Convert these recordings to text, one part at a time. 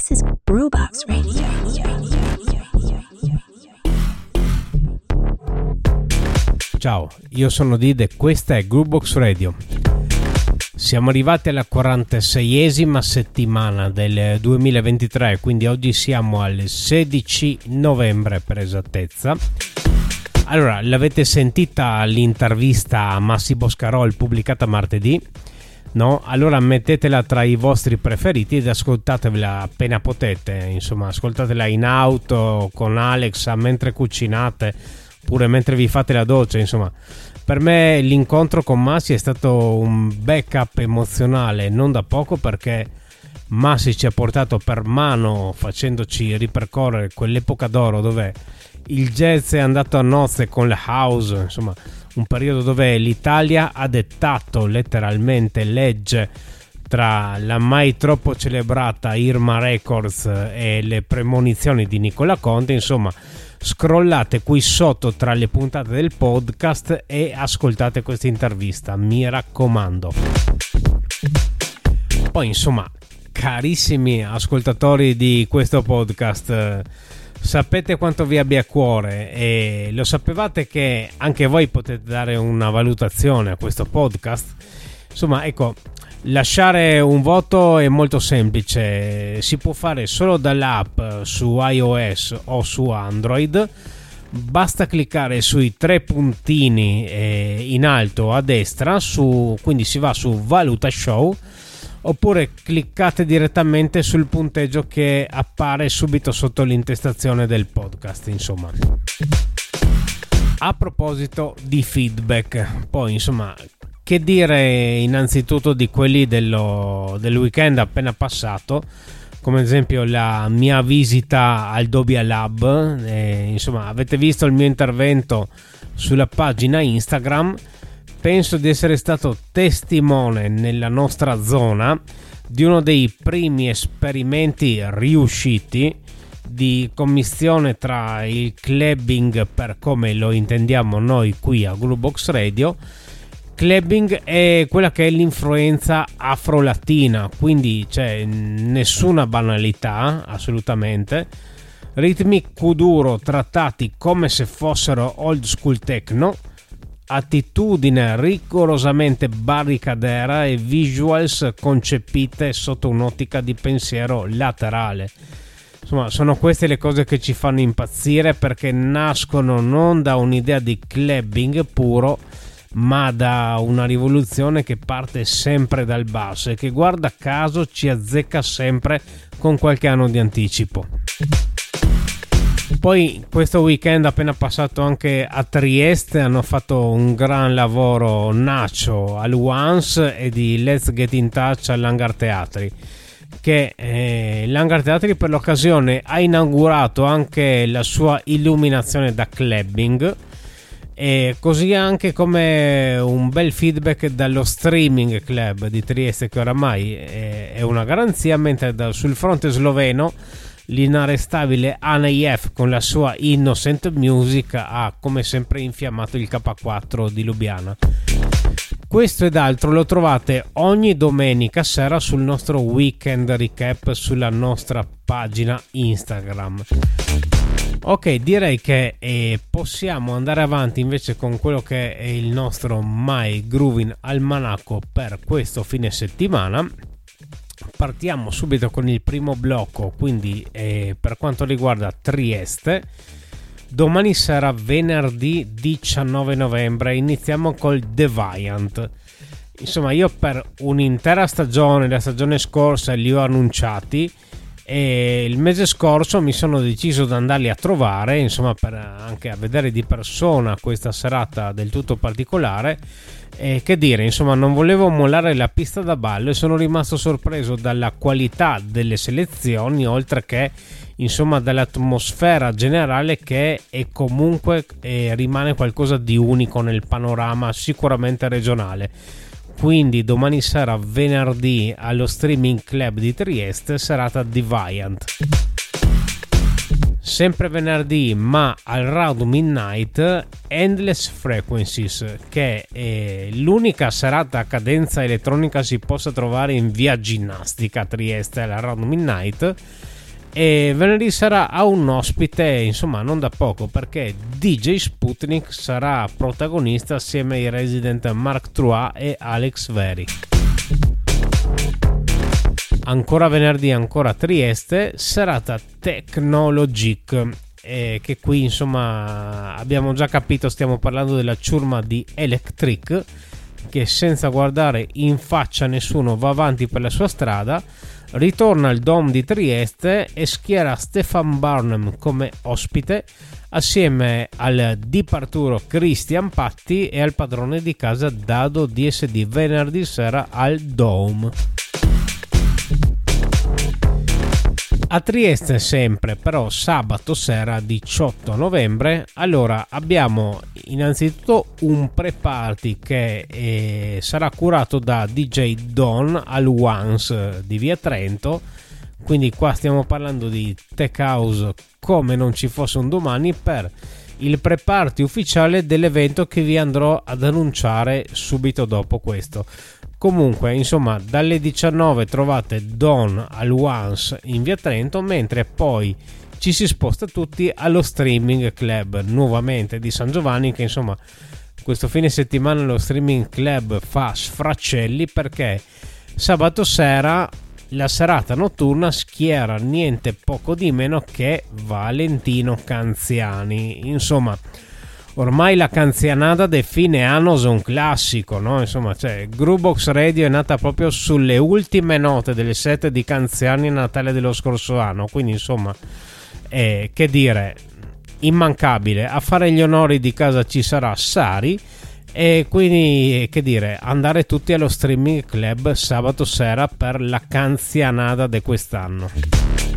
This is Brewbox Radio. Ciao, io sono Did e questa è Groovebox Radio. Siamo arrivati alla 46esima settimana del 2023, quindi oggi siamo al 16 novembre per esattezza. Allora, l'avete sentita l'intervista a Massi Boscarol pubblicata martedì? No? Allora mettetela tra i vostri preferiti ed ascoltatevela appena potete. Insomma, ascoltatela in auto con Alexa mentre cucinate, oppure mentre vi fate la doccia. Insomma, per me l'incontro con Massi è stato un backup emozionale non da poco perché Massi ci ha portato per mano facendoci ripercorrere quell'epoca d'oro dove il jazz è andato a nozze con la house, insomma, un periodo dove l'Italia ha dettato letteralmente legge tra la mai troppo celebrata Irma Records e le premonizioni di Nicola Conte, insomma, scrollate qui sotto tra le puntate del podcast e ascoltate questa intervista, mi raccomando. Poi, insomma, carissimi ascoltatori di questo podcast, sapete quanto vi abbia a cuore e lo sapevate che anche voi potete dare una valutazione a questo podcast? Insomma, ecco, lasciare un voto è molto semplice, si può fare solo dall'app su iOS o su Android. Basta cliccare sui tre puntini eh, in alto a destra, su, quindi si va su Valuta Show oppure cliccate direttamente sul punteggio che appare subito sotto l'intestazione del podcast insomma. A proposito di feedback poi insomma che dire innanzitutto di quelli dello, del weekend appena passato? Come ad esempio la mia visita al Dobia Lab eh, insomma avete visto il mio intervento sulla pagina Instagram penso di essere stato testimone nella nostra zona di uno dei primi esperimenti riusciti di commissione tra il clubbing per come lo intendiamo noi qui a Globox Radio. Clubbing è quella che è l'influenza afro-latina quindi c'è nessuna banalità assolutamente. Ritmi kuduro trattati come se fossero old school techno attitudine rigorosamente barricadera e visuals concepite sotto un'ottica di pensiero laterale. Insomma, sono queste le cose che ci fanno impazzire perché nascono non da un'idea di clubbing puro, ma da una rivoluzione che parte sempre dal basso e che guarda caso ci azzecca sempre con qualche anno di anticipo. Poi questo weekend appena passato anche a Trieste hanno fatto un gran lavoro Nacho al Once e di Let's Get in Touch all'Hangar Teatri che eh, l'Hangar Teatri per l'occasione ha inaugurato anche la sua illuminazione da clubbing e così anche come un bel feedback dallo streaming club di Trieste che oramai è, è una garanzia mentre sul fronte sloveno l'inarrestabile ANIF con la sua Innocent Music ha come sempre infiammato il K4 di Lubiana. Questo ed altro lo trovate ogni domenica sera sul nostro weekend recap sulla nostra pagina Instagram. Ok, direi che eh, possiamo andare avanti invece con quello che è il nostro My Grooving Almanacco per questo fine settimana partiamo subito con il primo blocco, quindi eh, per quanto riguarda Trieste. Domani sarà venerdì 19 novembre, iniziamo col Deviant. Insomma, io per un'intera stagione, la stagione scorsa, li ho annunciati e il mese scorso mi sono deciso di andarli a trovare, insomma, per anche a vedere di persona questa serata del tutto particolare e che dire, insomma, non volevo mollare la pista da ballo e sono rimasto sorpreso dalla qualità delle selezioni, oltre che insomma dall'atmosfera generale che è comunque eh, rimane qualcosa di unico nel panorama sicuramente regionale. Quindi domani sera venerdì allo streaming club di Trieste serata Deviant. sempre venerdì ma al round midnight Endless Frequencies che è l'unica serata a cadenza elettronica si possa trovare in via ginnastica a Trieste al round midnight e venerdì sarà a un ospite insomma non da poco perché DJ Sputnik sarà protagonista assieme ai resident Mark Trois e Alex Veri ancora venerdì, ancora a Trieste, serata Technologic. Eh, che qui insomma abbiamo già capito, stiamo parlando della ciurma di Electric che senza guardare in faccia nessuno va avanti per la sua strada, ritorna al Dom di Trieste e schiera Stefan Barnum come ospite assieme al Deep Arturo Christian Patti e al padrone di casa Dado DSD venerdì sera al Dome. A Trieste sempre, però sabato sera 18 novembre, allora abbiamo innanzitutto un pre-party che eh, sarà curato da DJ Don al Once di Via Trento, quindi qua stiamo parlando di tech house come non ci fosse un domani per il pre-party ufficiale dell'evento che vi andrò ad annunciare subito dopo questo. Comunque, insomma, dalle 19 trovate Don al Once in via Trento, mentre poi ci si sposta tutti allo streaming club nuovamente di San Giovanni che insomma questo fine settimana lo streaming club fa sfraccelli perché sabato sera la serata notturna schiera niente poco di meno che Valentino Canziani. Insomma ormai la canzianata de fine anno sono un classico, no? Insomma, cioè, Grubox Radio è nata proprio sulle ultime note delle sette di Canziani Natale dello scorso anno, quindi insomma, eh, che dire, immancabile. A fare gli onori di casa ci sarà Sari e quindi, che dire, andare tutti allo streaming club sabato sera per la canzianata di quest'anno.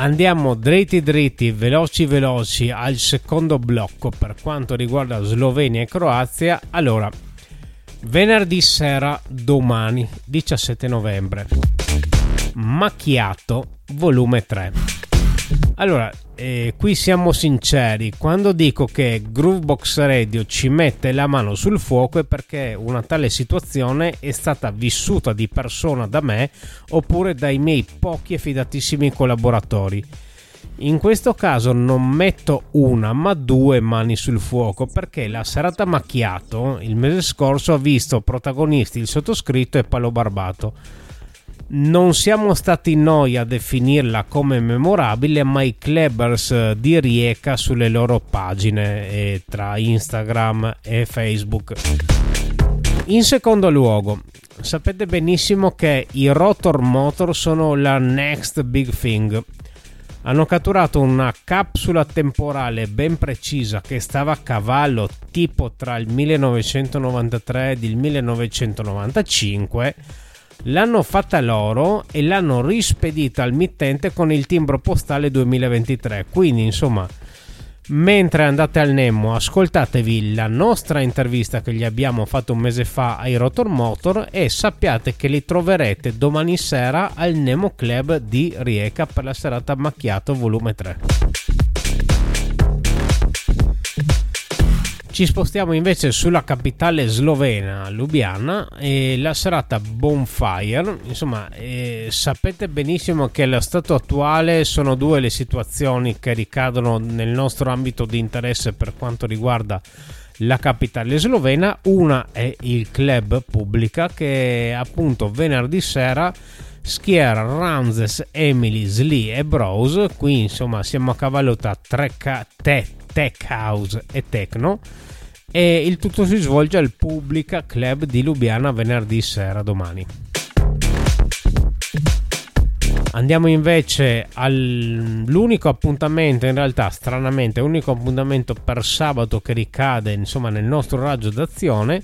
Andiamo dritti dritti, veloci veloci al secondo blocco per quanto riguarda Slovenia e Croazia. Allora, venerdì sera domani, 17 novembre. Macchiato, volume 3. Allora, eh, qui siamo sinceri, quando dico che Groovebox Radio ci mette la mano sul fuoco è perché una tale situazione è stata vissuta di persona da me oppure dai miei pochi e fidatissimi collaboratori. In questo caso non metto una ma due mani sul fuoco perché la serata macchiato il mese scorso ha visto protagonisti il sottoscritto e Palo Barbato non siamo stati noi a definirla come memorabile, ma i clubbers di Rieca sulle loro pagine eh, tra Instagram e Facebook. In secondo luogo, sapete benissimo che i Rotor Motor sono la next big thing. Hanno catturato una capsula temporale ben precisa che stava a cavallo tipo tra il 1993 ed il 1995 l'hanno fatta loro e l'hanno rispedita al mittente con il timbro postale 2023. Quindi, insomma, mentre andate al Nemo, ascoltatevi la nostra intervista che gli abbiamo fatto un mese fa ai Rotor Motor e sappiate che li troverete domani sera al Nemo Club di Rieca per la serata Macchiato volume 3. Ci spostiamo invece sulla capitale slovena, Lubiana, e la serata Bonfire. Insomma, eh, sapete benissimo che allo stato attuale sono due le situazioni che ricadono nel nostro ambito di interesse per quanto riguarda la capitale slovena. Una è il club pubblica che appunto venerdì sera schiera Ramses, Emily, Slee e Bros. Qui insomma siamo a cavallo tra tre ca- te- tech house e techno e il tutto si svolge al Pubblica Club di Lubiana venerdì sera domani. Andiamo invece all'unico appuntamento, in realtà stranamente, unico appuntamento per sabato che ricade insomma nel nostro raggio d'azione.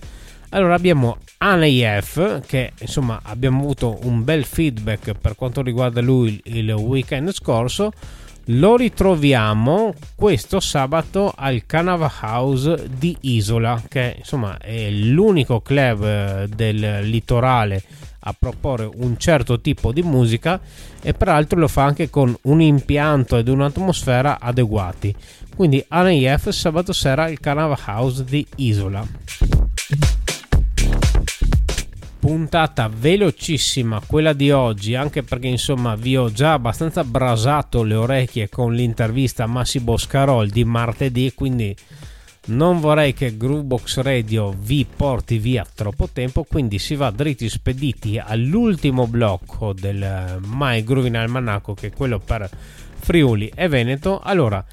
Allora abbiamo Aneyef che insomma abbiamo avuto un bel feedback per quanto riguarda lui il weekend scorso lo ritroviamo questo sabato al Canava House di Isola, che insomma è l'unico club eh, del litorale a proporre un certo tipo di musica e peraltro lo fa anche con un impianto ed un'atmosfera adeguati. Quindi ANIF sabato sera al Canava House di Isola puntata velocissima quella di oggi anche perché insomma vi ho già abbastanza brasato le orecchie con l'intervista a Massi Boscarol di martedì quindi non vorrei che Groovebox Radio vi porti via troppo tempo quindi si va dritti spediti all'ultimo blocco del My Groovin Almanacco che è quello per Friuli e Veneto. Allora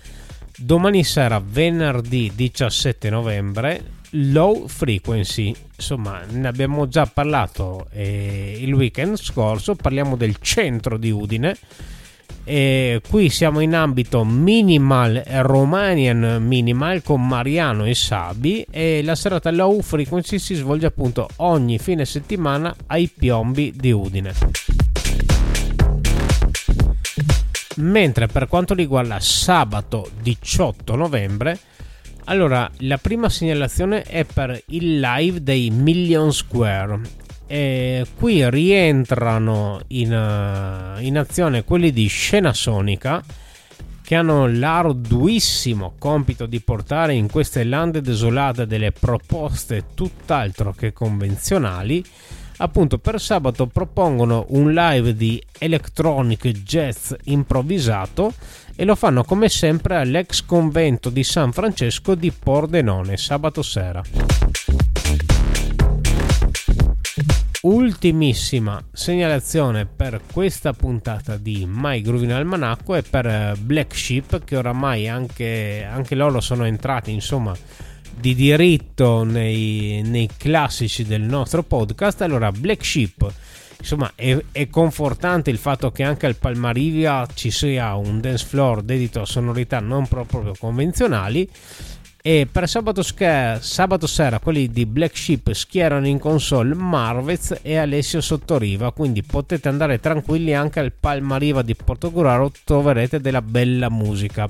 domani sera venerdì 17 novembre low frequency. Insomma ne abbiamo già parlato eh, il weekend scorso. Parliamo del centro di Udine. E qui siamo in ambito minimal Romanian minimal con Mariano e Sabi. E la serata low frequency si svolge appunto ogni fine settimana ai piombi di Udine. Mentre per quanto riguarda sabato 18 novembre allora, la prima segnalazione è per il live dei Million Square. E qui rientrano in, uh, in azione quelli di Scena Sonica che hanno l'arduissimo compito di portare in queste lande desolate delle proposte tutt'altro che convenzionali appunto per sabato propongono un live di electronic jazz improvvisato e lo fanno come sempre all'ex convento di San Francesco di Pordenone sabato sera. Ultimissima segnalazione per questa puntata di My Groovin Almanacco è per eh, Black Sheep che oramai anche, anche loro sono entrati insomma di diritto nei, nei classici del nostro podcast. Allora, Black Sheep insomma è, è, confortante il fatto che anche al Palmarivia ci sia un dance floor dedito a sonorità non proprio convenzionali e per sabato, scher- sabato sera quelli di Black Sheep schierano in console Marvez e Alessio Sottoriva quindi potete andare tranquilli anche al Palmariva di Portogruaro troverete della bella musica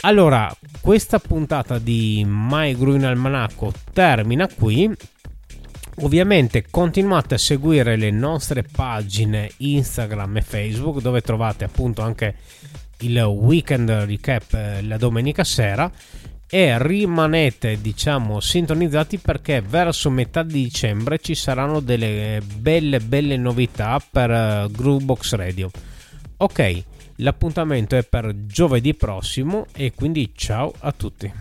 allora questa puntata di My Green Almanacco termina qui Ovviamente continuate a seguire le nostre pagine Instagram e Facebook dove trovate appunto anche il weekend recap eh, la domenica sera e rimanete diciamo sintonizzati perché verso metà di dicembre ci saranno delle belle belle novità per uh, Groovebox Radio. Ok, l'appuntamento è per giovedì prossimo e quindi ciao a tutti.